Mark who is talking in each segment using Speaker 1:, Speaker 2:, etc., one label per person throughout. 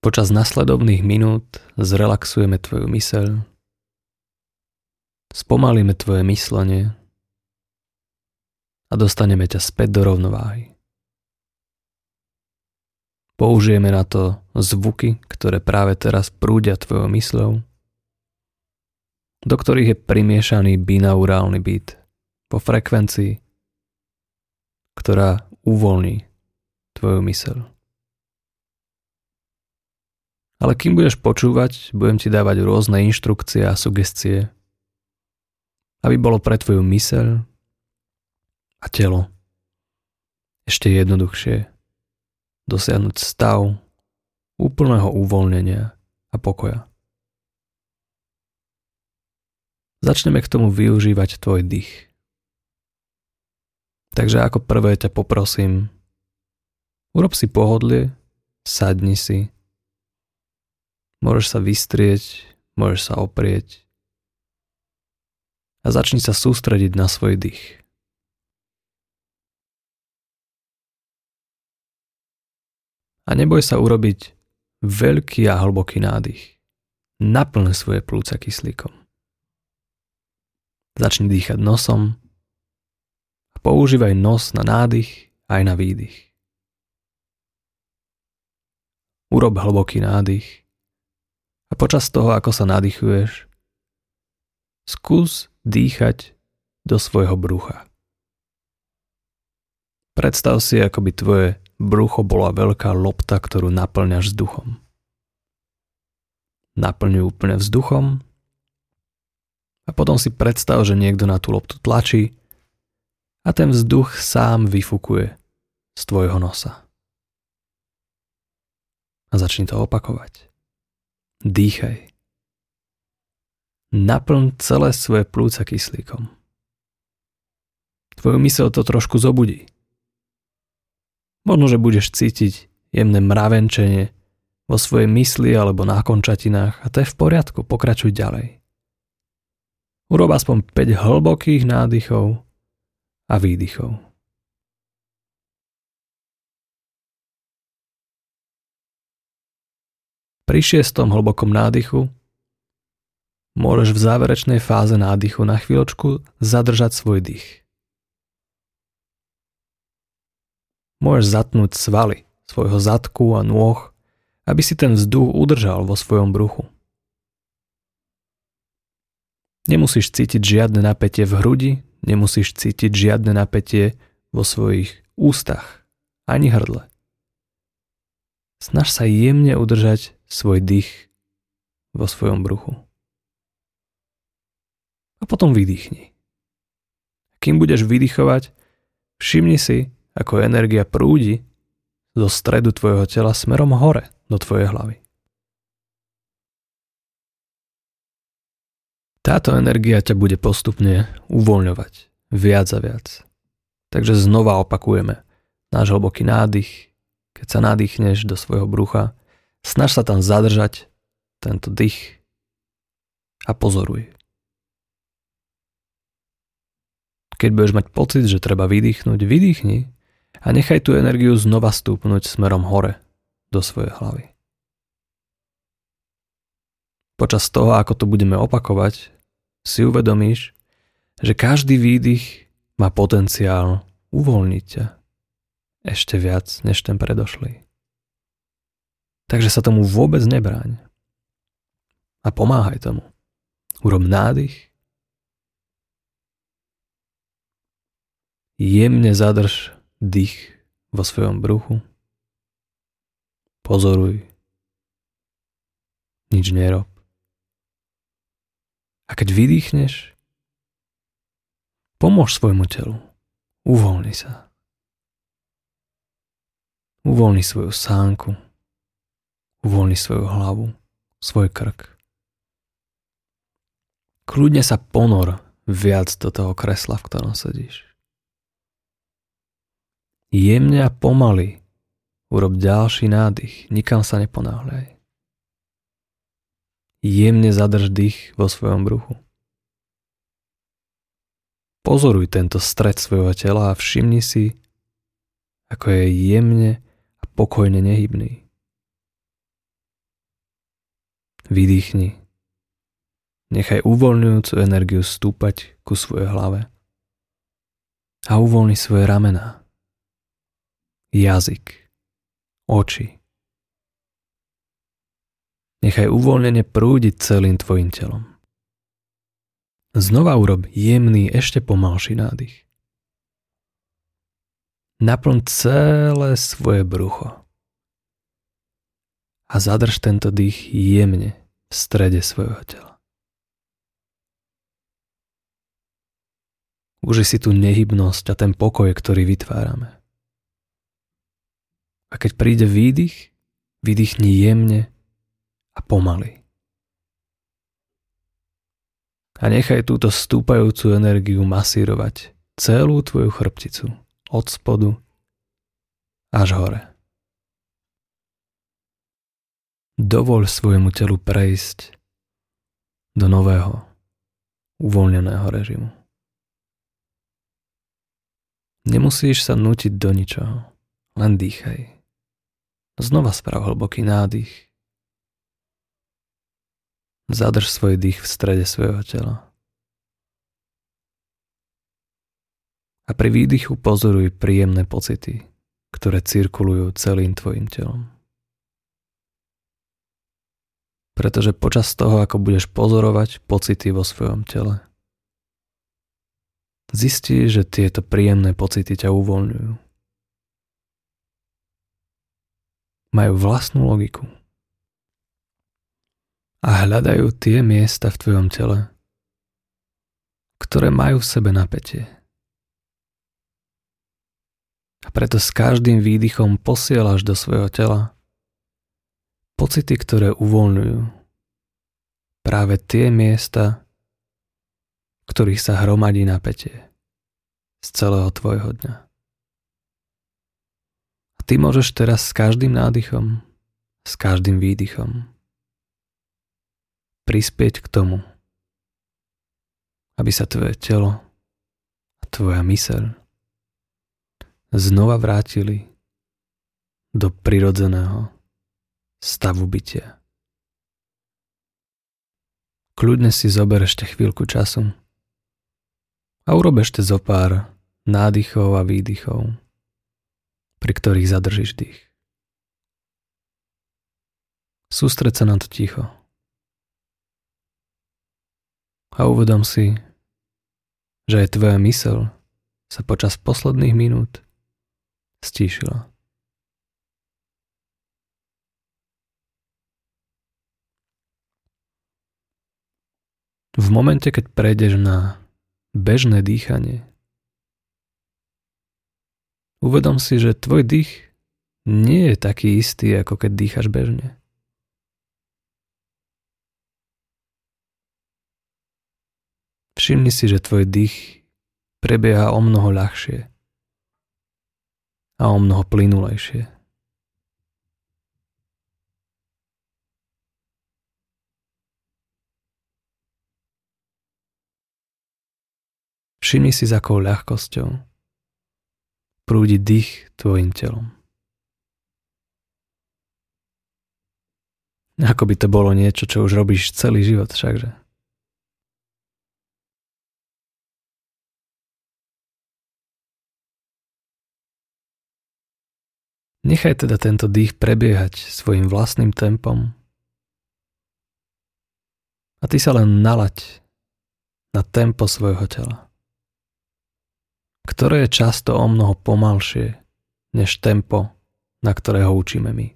Speaker 1: Počas nasledovných minút zrelaxujeme tvoju myseľ, spomalíme tvoje myslenie a dostaneme ťa späť do rovnováhy. Použijeme na to zvuky, ktoré práve teraz prúdia tvojou mysľou, do ktorých je primiešaný binaurálny byt po frekvencii, ktorá uvoľní tvoju myseľ. Ale kým budeš počúvať, budem ti dávať rôzne inštrukcie a sugestie, aby bolo pre tvoju myseľ a telo ešte jednoduchšie dosiahnuť stav úplného uvoľnenia a pokoja. Začneme k tomu využívať tvoj dých. Takže ako prvé ťa poprosím, urob si pohodlie, sadni si, Môžeš sa vystrieť, môžeš sa oprieť a začni sa sústrediť na svoj dých. A neboj sa urobiť veľký a hlboký nádych. Naplň svoje plúca kyslíkom. Začni dýchať nosom a používaj nos na nádych aj na výdych. Urob hlboký nádych a počas toho, ako sa nadýchuješ, skús dýchať do svojho brucha. Predstav si, ako by tvoje brucho bola veľká lopta, ktorú naplňaš vzduchom. Naplňuj úplne vzduchom a potom si predstav, že niekto na tú loptu tlačí a ten vzduch sám vyfukuje z tvojho nosa. A začni to opakovať. Dýchaj. Naplň celé svoje plúca kyslíkom. Tvoju mysel to trošku zobudí. Možno, že budeš cítiť jemné mravenčenie vo svojej mysli alebo na končatinách a to je v poriadku, pokračuj ďalej. Urob aspoň 5 hlbokých nádychov a výdychov. Pri šiestom hlbokom nádychu môžeš v záverečnej fáze nádychu na chvíľočku zadržať svoj dých. Môžeš zatnúť svaly svojho zadku a nôh, aby si ten vzduch udržal vo svojom bruchu. Nemusíš cítiť žiadne napätie v hrudi, nemusíš cítiť žiadne napätie vo svojich ústach ani hrdle. Snaž sa jemne udržať svoj dých vo svojom bruchu. A potom vydýchni. Kým budeš vydychovať, všimni si, ako energia prúdi zo stredu tvojho tela smerom hore do tvojej hlavy. Táto energia ťa bude postupne uvoľňovať viac a viac. Takže znova opakujeme náš hlboký nádych. Keď sa nadýchneš do svojho brucha, Snaž sa tam zadržať tento dých a pozoruj. Keď budeš mať pocit, že treba vydýchnuť, vydýchni a nechaj tú energiu znova stúpnuť smerom hore do svojej hlavy. Počas toho, ako to budeme opakovať, si uvedomíš, že každý výdych má potenciál uvoľniť ťa ešte viac než ten predošlý. Takže sa tomu vôbec nebráň. A pomáhaj tomu. Urob nádych. Jemne zadrž dých vo svojom bruchu. Pozoruj. Nič nerob. A keď vydýchneš, pomôž svojmu telu. Uvoľni sa. Uvoľni svoju sánku Uvoľni svoju hlavu, svoj krk. Kľudne sa ponor viac do toho kresla, v ktorom sedíš. Jemne a pomaly urob ďalší nádych, nikam sa neponáhľaj. Jemne zadrž dých vo svojom bruchu. Pozoruj tento stred svojho tela a všimni si, ako je jemne a pokojne nehybný. Vydýchni. Nechaj uvoľňujúcu energiu stúpať ku svojej hlave. A uvoľni svoje ramená, jazyk, oči. Nechaj uvoľnenie prúdiť celým tvojim telom. Znova urob jemný, ešte pomalší nádych. Naplň celé svoje brucho. A zadrž tento dých jemne v strede svojho tela. Uži si tú nehybnosť a ten pokoj, ktorý vytvárame. A keď príde výdych, vydýchni jemne a pomaly a nechaj túto stúpajúcu energiu masírovať celú tvoju chrbticu od spodu až hore. Dovol svojmu telu prejsť do nového, uvoľneného režimu. Nemusíš sa nutiť do ničoho, len dýchaj. Znova sprav hlboký nádych Zadrž svoj dých v strede svojho tela. A pri výdychu pozoruj príjemné pocity, ktoré cirkulujú celým tvojim telom. Pretože počas toho, ako budeš pozorovať pocity vo svojom tele, zistíš, že tieto príjemné pocity ťa uvoľňujú. Majú vlastnú logiku a hľadajú tie miesta v tvojom tele, ktoré majú v sebe napätie. A preto s každým výdychom posielaš do svojho tela pocity, ktoré uvoľňujú práve tie miesta, ktorých sa hromadí napätie z celého tvojho dňa. A ty môžeš teraz s každým nádychom, s každým výdychom prispieť k tomu, aby sa tvoje telo a tvoja myseľ znova vrátili do prirodzeného stavu bytia. Kľudne si zober ešte chvíľku času a urob ešte zo pár nádychov a výdychov, pri ktorých zadržíš dých. Sústreď sa na to ticho a uvedom si, že aj tvoja mysel sa počas posledných minút stíšila. V momente, keď prejdeš na bežné dýchanie, uvedom si, že tvoj dých nie je taký istý, ako keď dýchaš bežne. Všimni si, že tvoj dých prebieha o mnoho ľahšie a o mnoho plynulejšie. Všimni si, s akou ľahkosťou prúdi dých tvojim telom. Ako by to bolo niečo, čo už robíš celý život všakže. Nechaj teda tento dých prebiehať svojim vlastným tempom a ty sa len nalaď na tempo svojho tela, ktoré je často o mnoho pomalšie než tempo, na ktoré ho učíme my.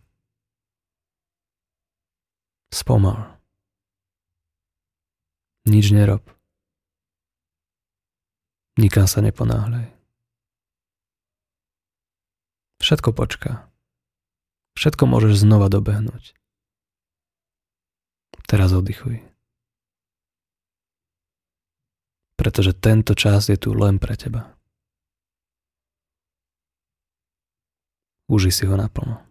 Speaker 1: Spomal. Nič nerob. Nikam sa neponáhľaj. Všetko počká. Všetko môžeš znova dobehnúť. Teraz oddychuj. Pretože tento čas je tu len pre teba. Uži si ho naplno.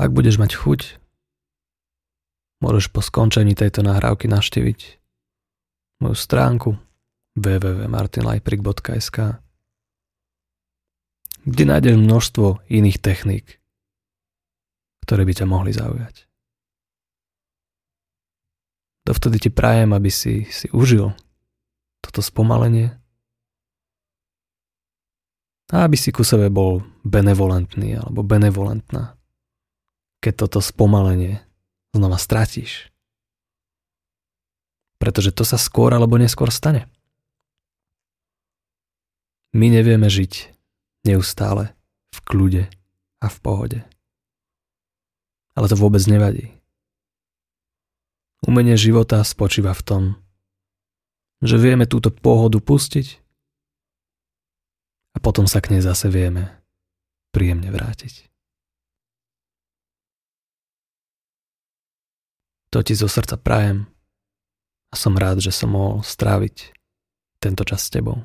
Speaker 1: Ak budeš mať chuť, Môžeš po skončení tejto nahrávky naštíviť moju stránku www.martinlajprik.sk kde nájdeš množstvo iných techník, ktoré by ťa mohli zaujať. Dovtedy ti prajem, aby si si užil toto spomalenie a aby si ku sebe bol benevolentný alebo benevolentná, keď toto spomalenie znova stratíš. Pretože to sa skôr alebo neskôr stane. My nevieme žiť neustále v kľude a v pohode. Ale to vôbec nevadí. Umenie života spočíva v tom, že vieme túto pohodu pustiť a potom sa k nej zase vieme príjemne vrátiť. To ti zo srdca prajem a som rád, že som mohol stráviť tento čas s tebou.